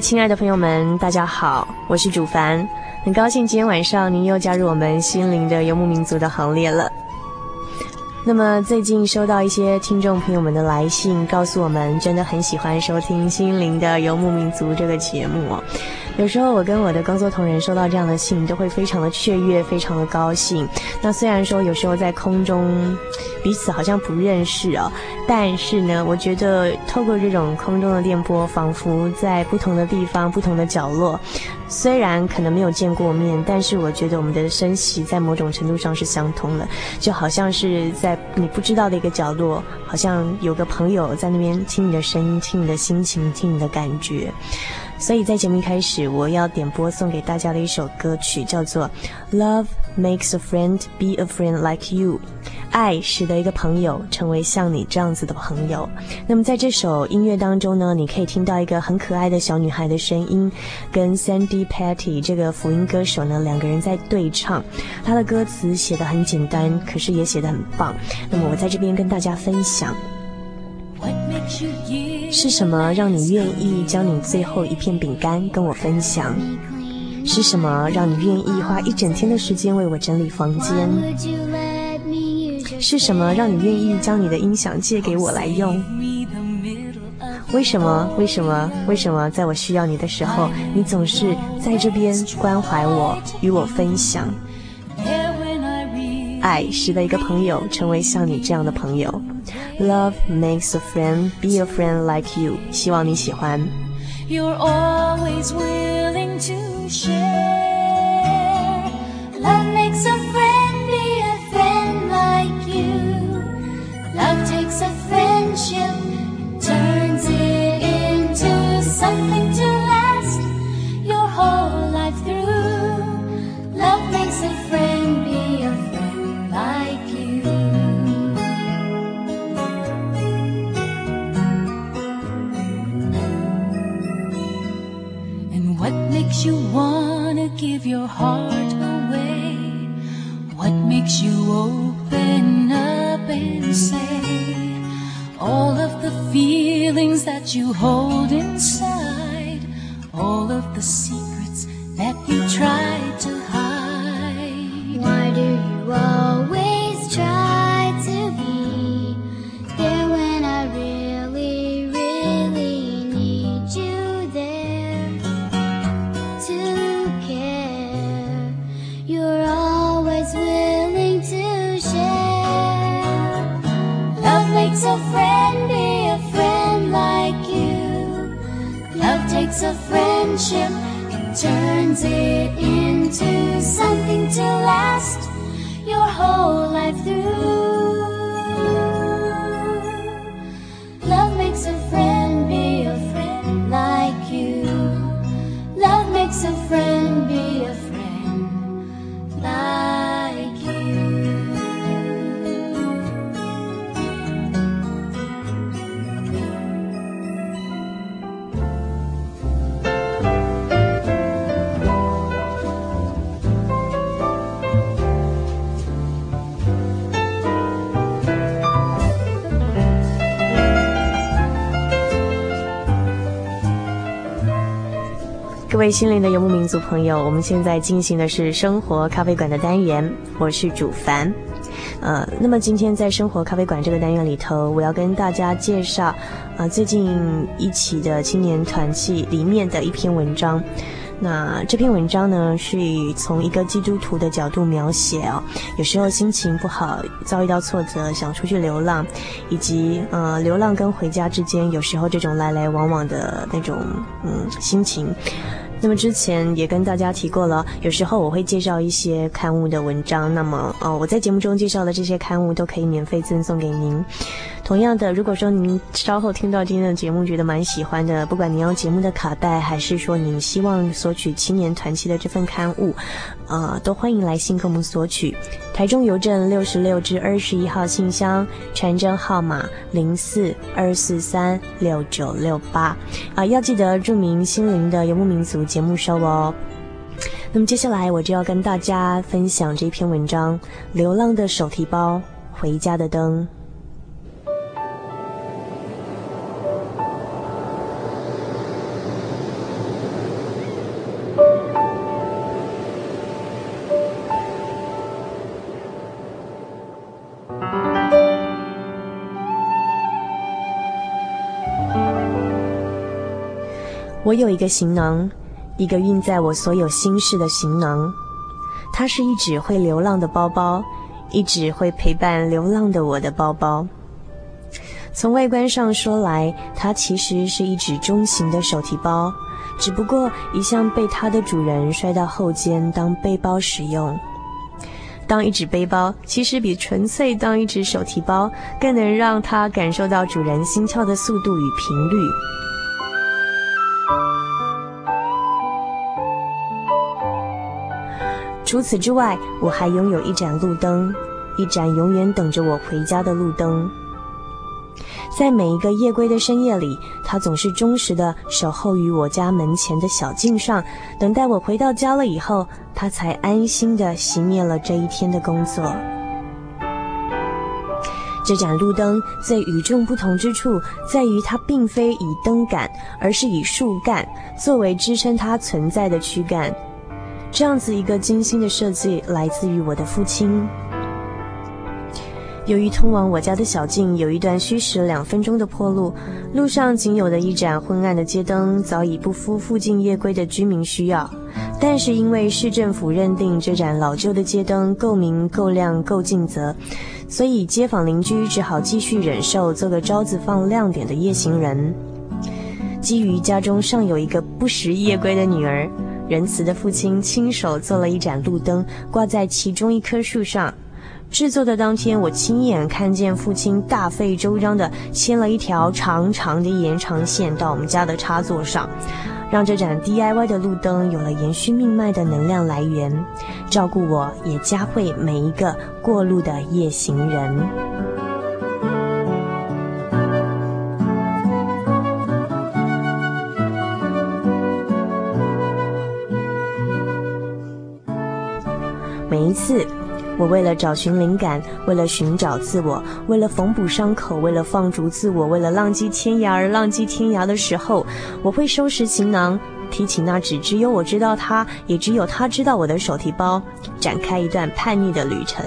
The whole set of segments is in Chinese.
亲爱的朋友们，大家好，我是主凡，很高兴今天晚上您又加入我们心灵的游牧民族的行列了。那么最近收到一些听众朋友们的来信，告诉我们真的很喜欢收听心灵的游牧民族这个节目。有时候我跟我的工作同仁收到这样的信，都会非常的雀跃，非常的高兴。那虽然说有时候在空中彼此好像不认识哦，但是呢，我觉得透过这种空中的电波，仿佛在不同的地方、不同的角落，虽然可能没有见过面，但是我觉得我们的声息在某种程度上是相通的，就好像是在你不知道的一个角落，好像有个朋友在那边听你的声音、听你的心情、听你的感觉。所以在节目一开始，我要点播送给大家的一首歌曲，叫做《Love Makes a Friend Be a Friend Like You》，爱使得一个朋友成为像你这样子的朋友。那么在这首音乐当中呢，你可以听到一个很可爱的小女孩的声音，跟 Sandy Patty 这个福音歌手呢，两个人在对唱。她的歌词写得很简单，可是也写得很棒。那么我在这边跟大家分享。是什么让你愿意将你最后一片饼干跟我分享？是什么让你愿意花一整天的时间为我整理房间？是什么让你愿意将你的音响借给我来用？为什么？为什么？为什么在我需要你的时候，你总是在这边关怀我，与我分享？爱使得一个朋友成为像你这样的朋友。Love makes a friend be a friend like you。希望你喜欢。You're always willing share. Love makes a friend be a friend like you. Love takes a friendship, your heart away? What makes you open up and say all of the feelings that you hold inside, all of the secrets that you tried friendship and turns it into something to last your whole life through. 心灵的游牧民族朋友，我们现在进行的是生活咖啡馆的单元，我是主凡。呃，那么今天在生活咖啡馆这个单元里头，我要跟大家介绍啊、最近一起的青年团契里面的一篇文章。那这篇文章呢，是以从一个基督徒的角度描写哦，有时候心情不好，遭遇到挫折，想出去流浪，以及呃流浪跟回家之间，有时候这种来来往往的那种嗯心情。那么之前也跟大家提过了，有时候我会介绍一些刊物的文章，那么呃我在节目中介绍的这些刊物都可以免费赠送给您。同样的，如果说您稍后听到今天的节目觉得蛮喜欢的，不管您要节目的卡带，还是说您希望索取青年团契的这份刊物，呃，都欢迎来信给我们索取。台中邮政六十六至二十一号信箱，传真号码零四二四三六九六八。啊，要记得注明心灵的游牧民族节目收哦。那么接下来我就要跟大家分享这篇文章：流浪的手提包，回家的灯。我有一个行囊，一个运载我所有心事的行囊。它是一只会流浪的包包，一只会陪伴流浪的我的包包。从外观上说来，它其实是一只中型的手提包，只不过一向被它的主人摔到后肩当背包使用。当一只背包，其实比纯粹当一只手提包更能让它感受到主人心跳的速度与频率。除此之外，我还拥有一盏路灯，一盏永远等着我回家的路灯。在每一个夜归的深夜里，它总是忠实的守候于我家门前的小径上，等待我回到家了以后，它才安心的熄灭了这一天的工作。这盏路灯最与众不同之处，在于它并非以灯杆，而是以树干作为支撑它存在的躯干。这样子一个精心的设计来自于我的父亲。由于通往我家的小径有一段需时两分钟的坡路，路上仅有的一盏昏暗的街灯早已不敷附近夜归的居民需要。但是因为市政府认定这盏老旧的街灯够明、够亮、够尽责，所以街坊邻居只好继续忍受做个招子放亮点的夜行人。基于家中尚有一个不时夜归的女儿。仁慈的父亲亲手做了一盏路灯，挂在其中一棵树上。制作的当天，我亲眼看见父亲大费周章地牵了一条长长的延长线到我们家的插座上，让这盏 DIY 的路灯有了延续命脉的能量来源，照顾我也嘉惠每一个过路的夜行人。四，我为了找寻灵感，为了寻找自我，为了缝补伤口，为了放逐自我，为了浪迹天涯而浪迹天涯的时候，我会收拾行囊，提起那只只有我知道它，也只有它知道我的手提包，展开一段叛逆的旅程。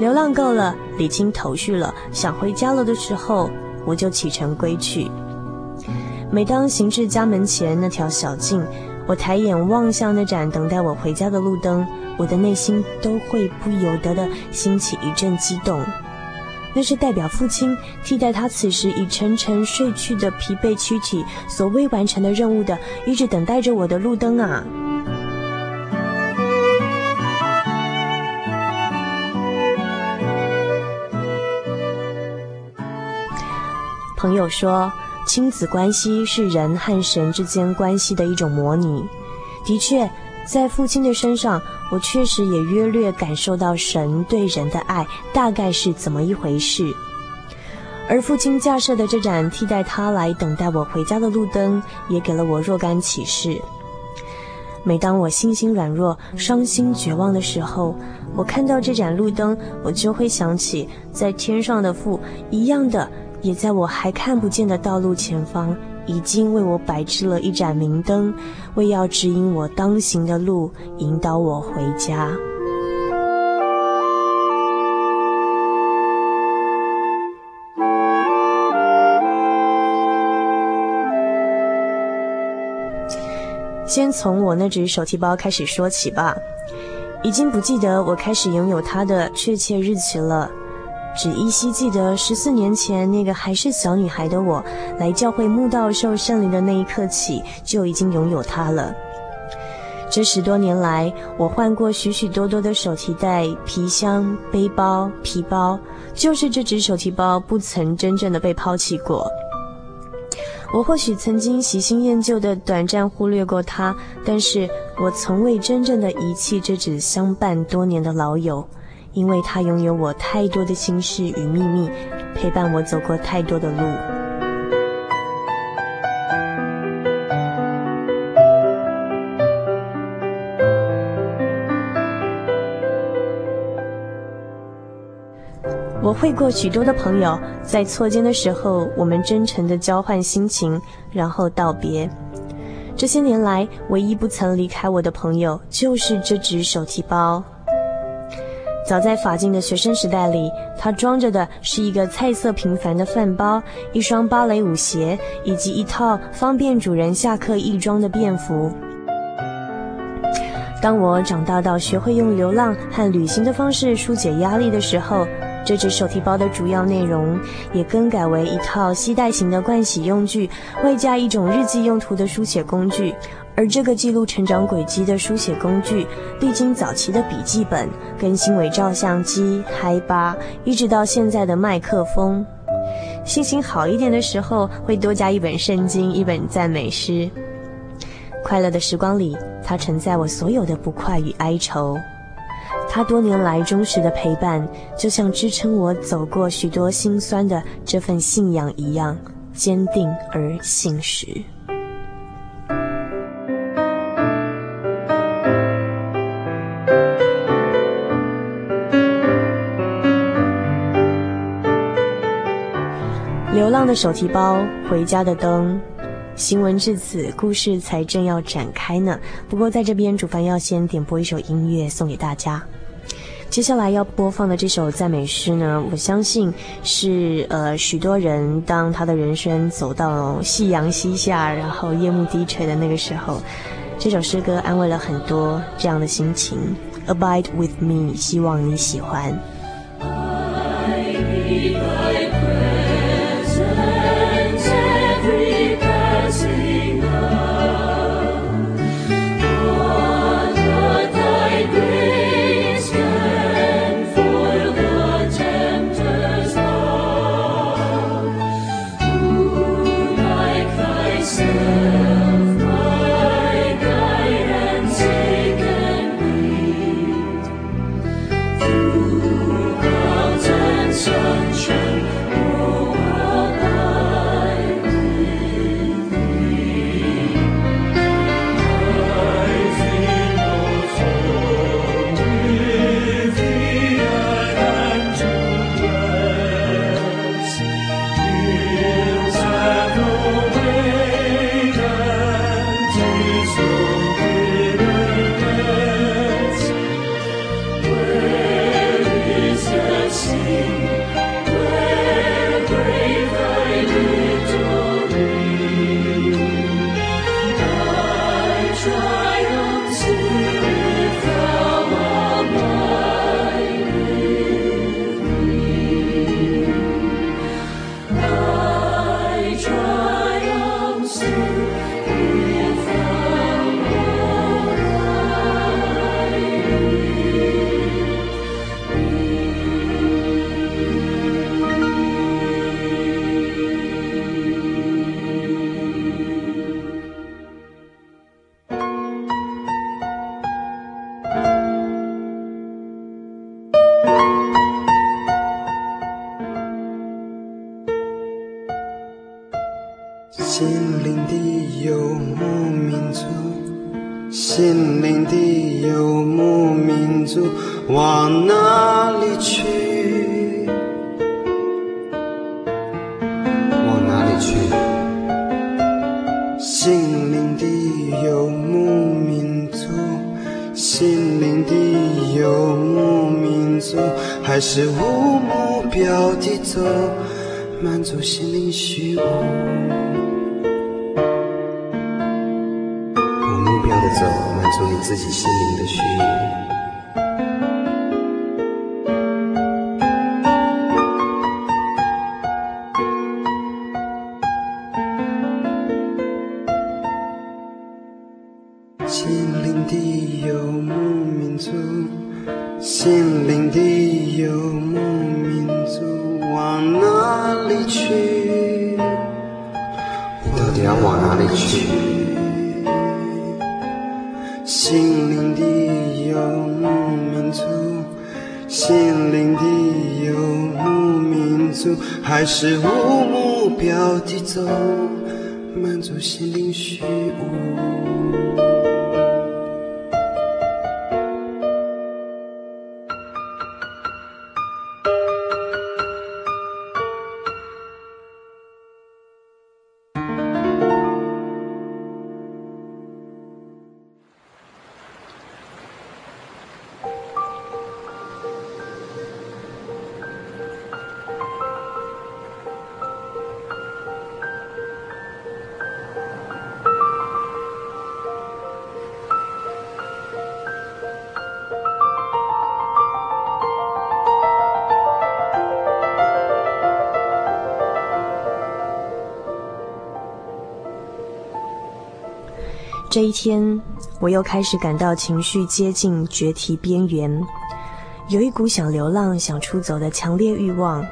流浪够了，理清头绪了，想回家了的时候，我就启程归去。每当行至家门前那条小径，我抬眼望向那盏等待我回家的路灯。我的内心都会不由得的兴起一阵激动，那是代表父亲替代他此时已沉沉睡去的疲惫躯体所未完成的任务的，一直等待着我的路灯啊！朋友说，亲子关系是人和神之间关系的一种模拟，的确。在父亲的身上，我确实也约略感受到神对人的爱大概是怎么一回事。而父亲架设的这盏替代他来等待我回家的路灯，也给了我若干启示。每当我心心软弱、伤心绝望的时候，我看到这盏路灯，我就会想起在天上的父一样的，也在我还看不见的道路前方已经为我摆置了一盏明灯，为要指引我当行的路，引导我回家。先从我那只手提包开始说起吧，已经不记得我开始拥有它的确切日期了，只依稀记得十四年前那个还是小女孩的我，来教会慕道受圣灵的那一刻起，就已经拥有它了。这十多年来，我换过许许多多的手提袋、皮箱、背包、皮包，就是这只手提包不曾真正的被抛弃过。我或许曾经喜新厌旧的短暂忽略过它，但是我从未真正的遗弃这只相伴多年的老友，因为他拥有我太多的心事与秘密，陪伴我走过太多的路。我会过许多的朋友，在错肩的时候，我们真诚的交换心情，然后道别。这些年来，唯一不曾离开我的朋友，就是这只手提包。早在法进的学生时代里，它装着的是一个菜色平凡的饭包、一双芭蕾舞鞋，以及一套方便主人下课易装的便服。当我长大到学会用流浪和旅行的方式纾解压力的时候，这只手提包的主要内容也更改为一套携带型的盥洗用具，外加一种日记用途的书写工具。而这个记录成长轨迹的书写工具，历经早期的笔记本、更新为照相机、嗨巴，一直到现在的麦克风。心情好一点的时候，会多加一本圣经、一本赞美诗。快乐的时光里，它承载我所有的不快与哀愁。他多年来忠实的陪伴，就像支撑我走过许多辛酸的这份信仰一样，坚定而信实。手提包，回家的灯。行文至此，故事才正要展开呢。不过在这边，主凡要先点播一首音乐送给大家。接下来要播放的这首赞美诗呢，我相信是呃许多人当他的人生走到夕阳西下，然后夜幕低垂的那个时候，这首诗歌安慰了很多这样的心情。Abide with me，希望你喜欢。去。心灵的游牧民族，心灵的游牧民族，还是无目标地走，满足心灵虚无。这一天，我又开始感到情绪接近决堤边缘，有一股想流浪、想出走的强烈欲望。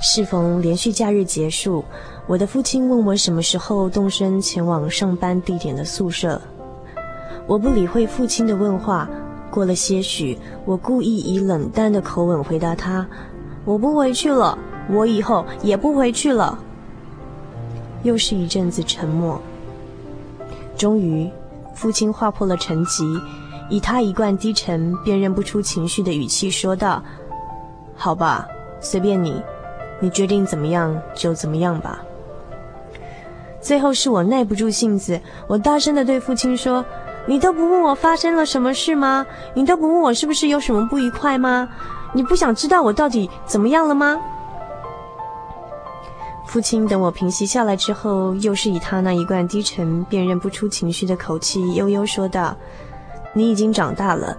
适逢连续假日结束，我的父亲问我什么时候动身前往上班地点的宿舍。我不理会父亲的问话。过了些许，我故意以冷淡的口吻回答他：“我不回去了，我以后也不回去了。”又是一阵子沉默。终于，父亲划破了沉寂，以他一贯低沉、辨认不出情绪的语气说道：“好吧，随便你，你决定怎么样就怎么样吧。”最后是我耐不住性子，我大声的对父亲说：“你都不问我发生了什么事吗？你都不问我是不是有什么不愉快吗？你不想知道我到底怎么样了吗？”父亲等我平息下来之后，又是以他那一贯低沉、辨认不出情绪的口气，悠悠说道：“你已经长大了，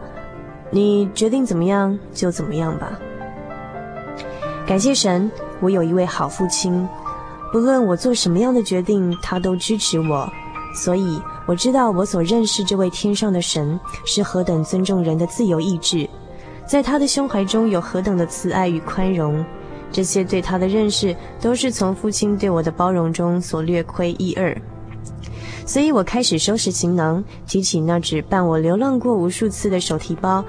你决定怎么样就怎么样吧。”感谢神，我有一位好父亲，不论我做什么样的决定，他都支持我。所以我知道我所认识这位天上的神是何等尊重人的自由意志，在他的胸怀中有何等的慈爱与宽容。这些对他的认识，都是从父亲对我的包容中所略窥一二。所以我开始收拾行囊，提起那只伴我流浪过无数次的手提包。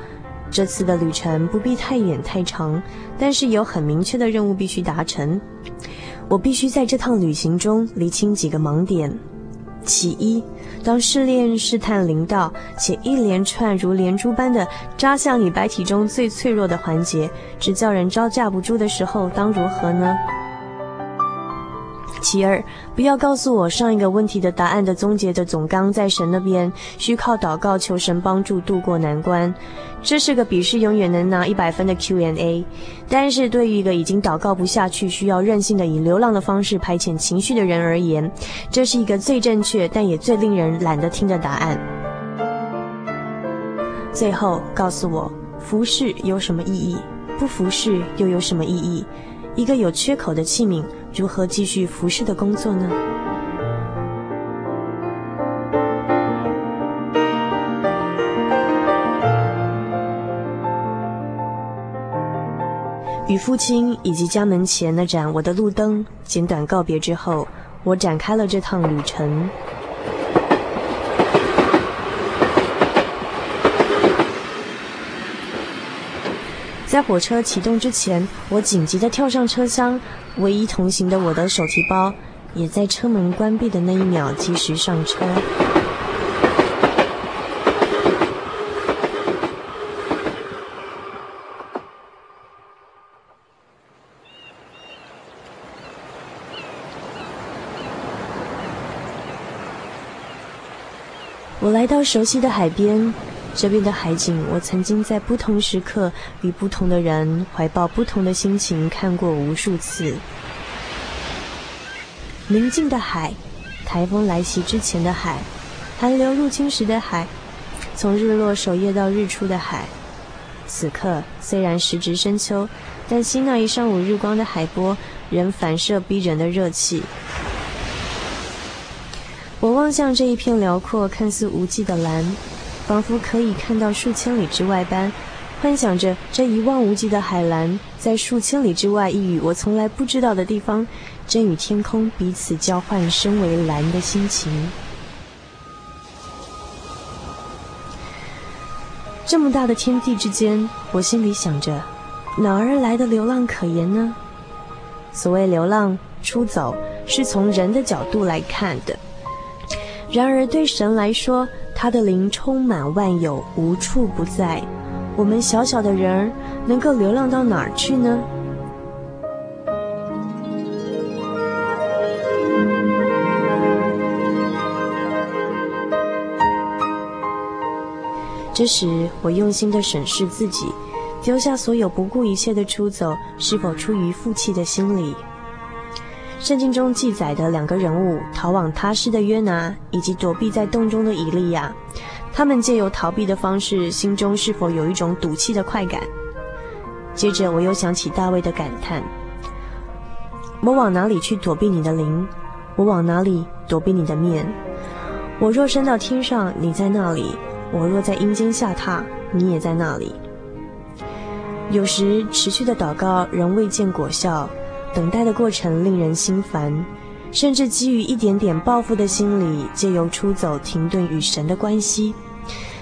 这次的旅程不必太远太长，但是有很明确的任务必须达成。我必须在这趟旅行中厘清几个盲点。其一，当试炼试探灵道，且一连串如连珠般的扎向你白体中最脆弱的环节，直叫人招架不住的时候，当如何呢？其二，不要告诉我上一个问题的答案的终结的总纲在神那边，需靠祷告求神帮助度过难关。这是个笔试永远能拿一百分的 Q&A，但是对于一个已经祷告不下去、需要任性的以流浪的方式排遣情绪的人而言，这是一个最正确但也最令人懒得听的答案。最后告诉我，服侍有什么意义？不服侍又有什么意义？一个有缺口的器皿。如何继续服侍的工作呢？与父亲以及家门前那盏我的路灯简短告别之后，我展开了这趟旅程。在火车启动之前，我紧急的跳上车厢。唯一同行的我的手提包，也在车门关闭的那一秒及时上车。我来到熟悉的海边，这边的海景，我曾经在不同时刻与不同的人怀抱不同的心情看过无数次。宁静的海，台风来袭之前的海，寒流入侵时的海，从日落守夜到日出的海。此刻虽然时值深秋，但吸那一上午日光的海波仍反射逼人的热气。我望向这一片辽阔、看似无际的蓝。仿佛可以看到数千里之外般，幻想着这一望无际的海蓝，在数千里之外，一隅我从来不知道的地方，正与天空彼此交换身为蓝的心情。这么大的天地之间，我心里想着，哪儿来的流浪可言呢？所谓流浪、出走，是从人的角度来看的。然而对神来说，他的灵充满万有，无处不在。我们小小的人儿能够流浪到哪儿去呢？这时，我用心的审视自己，丢下所有，不顾一切的出走，是否出于负气的心理？圣经中记载的两个人物，逃往他施的约拿，以及躲避在洞中的以利亚，他们借由逃避的方式，心中是否有一种赌气的快感？接着，我又想起大卫的感叹：“我往哪里去躲避你的灵？我往哪里躲避你的面？我若升到天上，你在那里；我若在阴间下榻，你也在那里。”有时持续的祷告仍未见果效。等待的过程令人心烦，甚至基于一点点报复的心理，借由出走停顿与神的关系。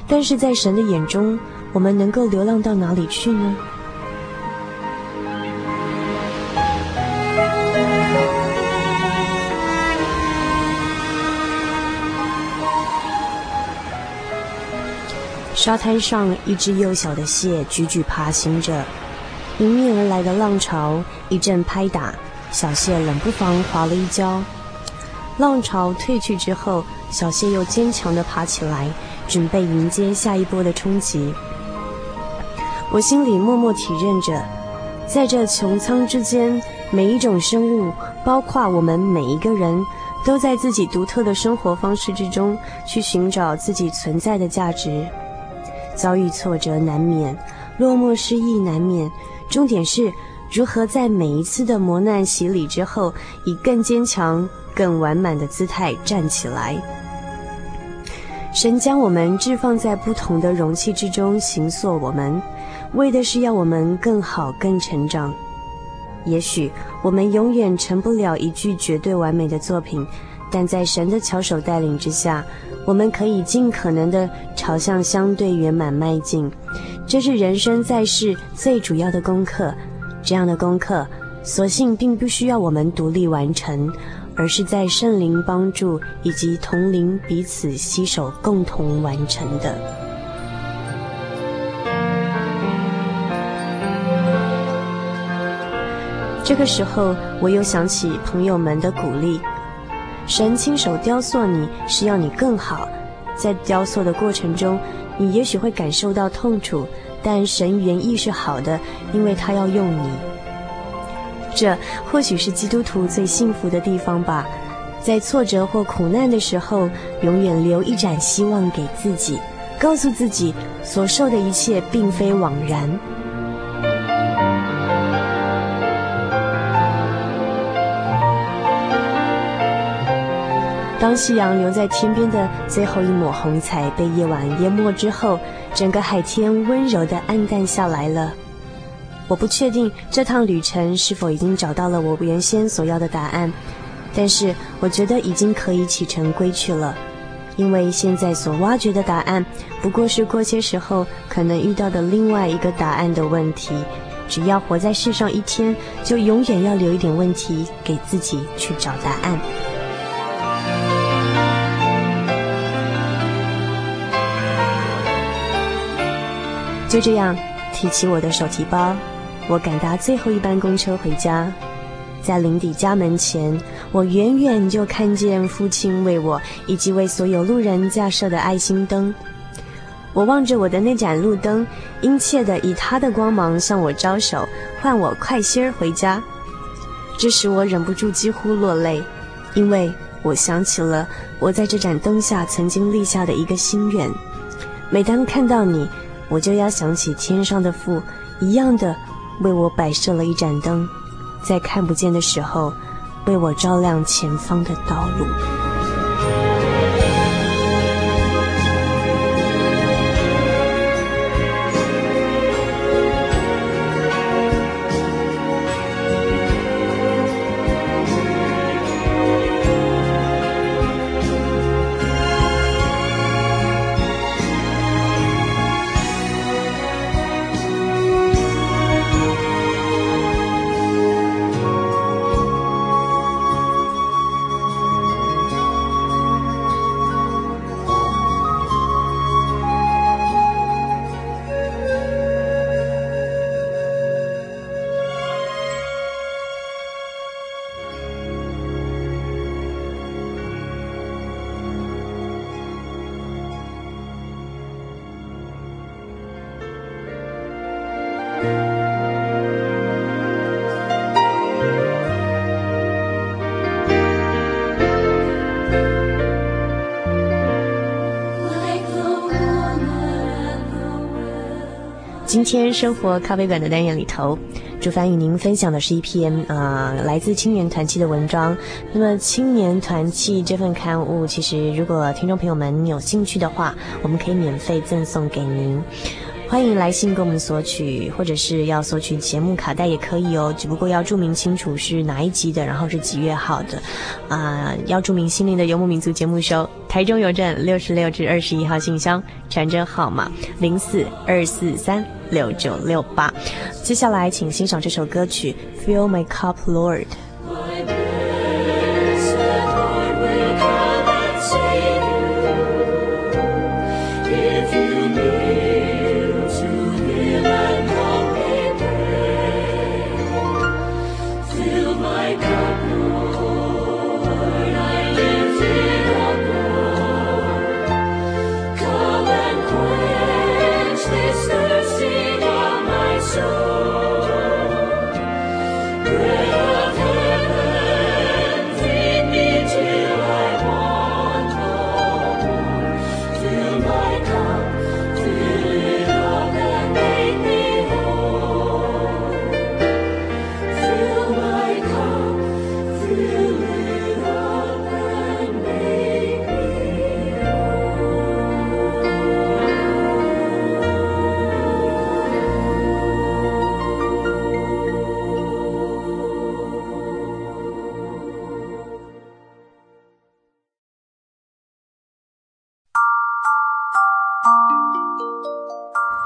但是在神的眼中，我们能够流浪到哪里去呢？沙滩上，一只幼小的蟹踽踽爬行着。迎面而来的浪潮一阵拍打，小谢冷不防滑了一跤。浪潮退去之后，小谢又坚强地爬起来，准备迎接下一波的冲击。我心里默默体认着，在这穹苍之间，每一种生物，包括我们每一个人，都在自己独特的生活方式之中去寻找自己存在的价值。遭遇挫折难免，落寞失意难免。重点是如何在每一次的磨难洗礼之后，以更坚强、更完满的姿态站起来。神将我们置放在不同的容器之中，形塑我们，为的是要我们更好、更成长。也许我们永远成不了一具绝对完美的作品，但在神的巧手带领之下，我们可以尽可能地朝向相对圆满迈进。这是人生在世最主要的功课，这样的功课，所幸并不需要我们独立完成，而是在圣灵帮助以及同灵彼此携手共同完成的。这个时候，我又想起朋友们的鼓励：神亲手雕塑你，是要你更好，在雕塑的过程中。你也许会感受到痛楚，但神原意是好的，因为他要用你。这或许是基督徒最幸福的地方吧，在挫折或苦难的时候，永远留一盏希望给自己，告诉自己所受的一切并非枉然。当夕阳留在天边的最后一抹红彩被夜晚淹没之后，整个海天温柔地暗淡下来了。我不确定这趟旅程是否已经找到了我原先所要的答案，但是我觉得已经可以启程归去了，因为现在所挖掘的答案，不过是过些时候可能遇到的另外一个答案的问题。只要活在世上一天，就永远要留一点问题给自己去找答案。就这样，提起我的手提包，我赶搭最后一班公车回家。在林底家门前，我远远就看见父亲为我以及为所有路人架设的爱心灯。我望着我的那盏路灯，殷切地以它的光芒向我招手，唤我快些回家。这时我忍不住几乎落泪，因为我想起了我在这盏灯下曾经立下的一个心愿。每当看到你，我就要想起天上的父，一样的为我摆设了一盏灯，在看不见的时候，为我照亮前方的道路。今天生活咖啡馆的单元里头，主凡与您分享的是一篇啊、呃、来自青年团契的文章。那么青年团契这份刊物，其实如果听众朋友们有兴趣的话，我们可以免费赠送给您。欢迎来信给我们索取，或者是要索取节目卡带也可以哦，只不过要注明清楚是哪一集的，然后是几月号的，啊、要注明心灵的游牧民族节目收，台中邮政六十六至二十一号信箱，传真号码零四二四三六九六八。接下来，请欣赏这首歌曲《Fill My Cup, Lord》。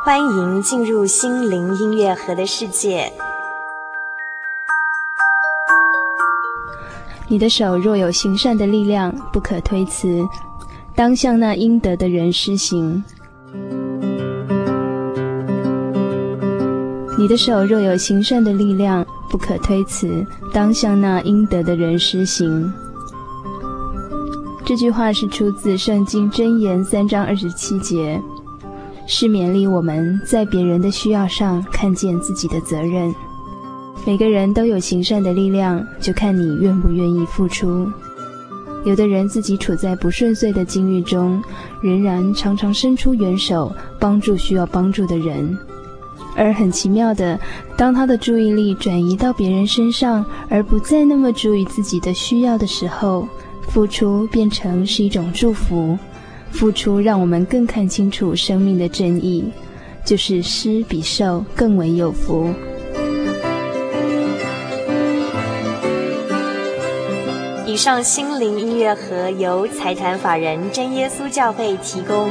欢迎进入心灵音乐盒的世界。你的手若有行善的力量，不可推辞，当向那应得的人施行。你的手若有行善的力量，不可推辞，当向那应得的人施行。这句话是出自《圣经箴言》三章二十七节。是勉励我们在别人的需要上看见自己的责任。每个人都有行善的力量，就看你愿不愿意付出。有的人自己处在不顺遂的境遇中，仍然常常伸出援手帮助需要帮助的人。而很奇妙的，当他的注意力转移到别人身上，而不再那么注意自己的需要的时候，付出变成是一种祝福。付出让我们更看清楚生命的真义，就是施比受更为有福。以上心灵音乐盒由财团法人真耶稣教会提供。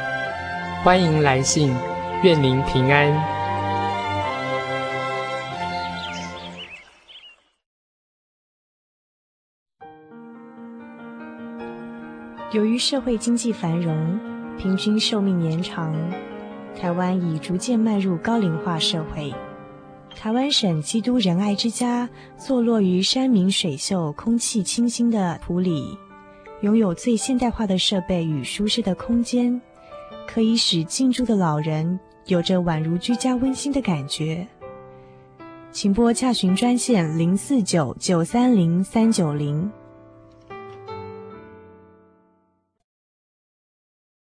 欢迎来信，愿您平安。由于社会经济繁荣，平均寿命延长。台湾已逐渐迈入高龄化社会。台湾省基督仁爱之家坐落于山明水秀、空气清新的埔里，拥有最现代化的设备与舒适的空间，可以使进驻的老人有着宛如居家温馨的感觉。请拨洽询专线零四九九三零三九零。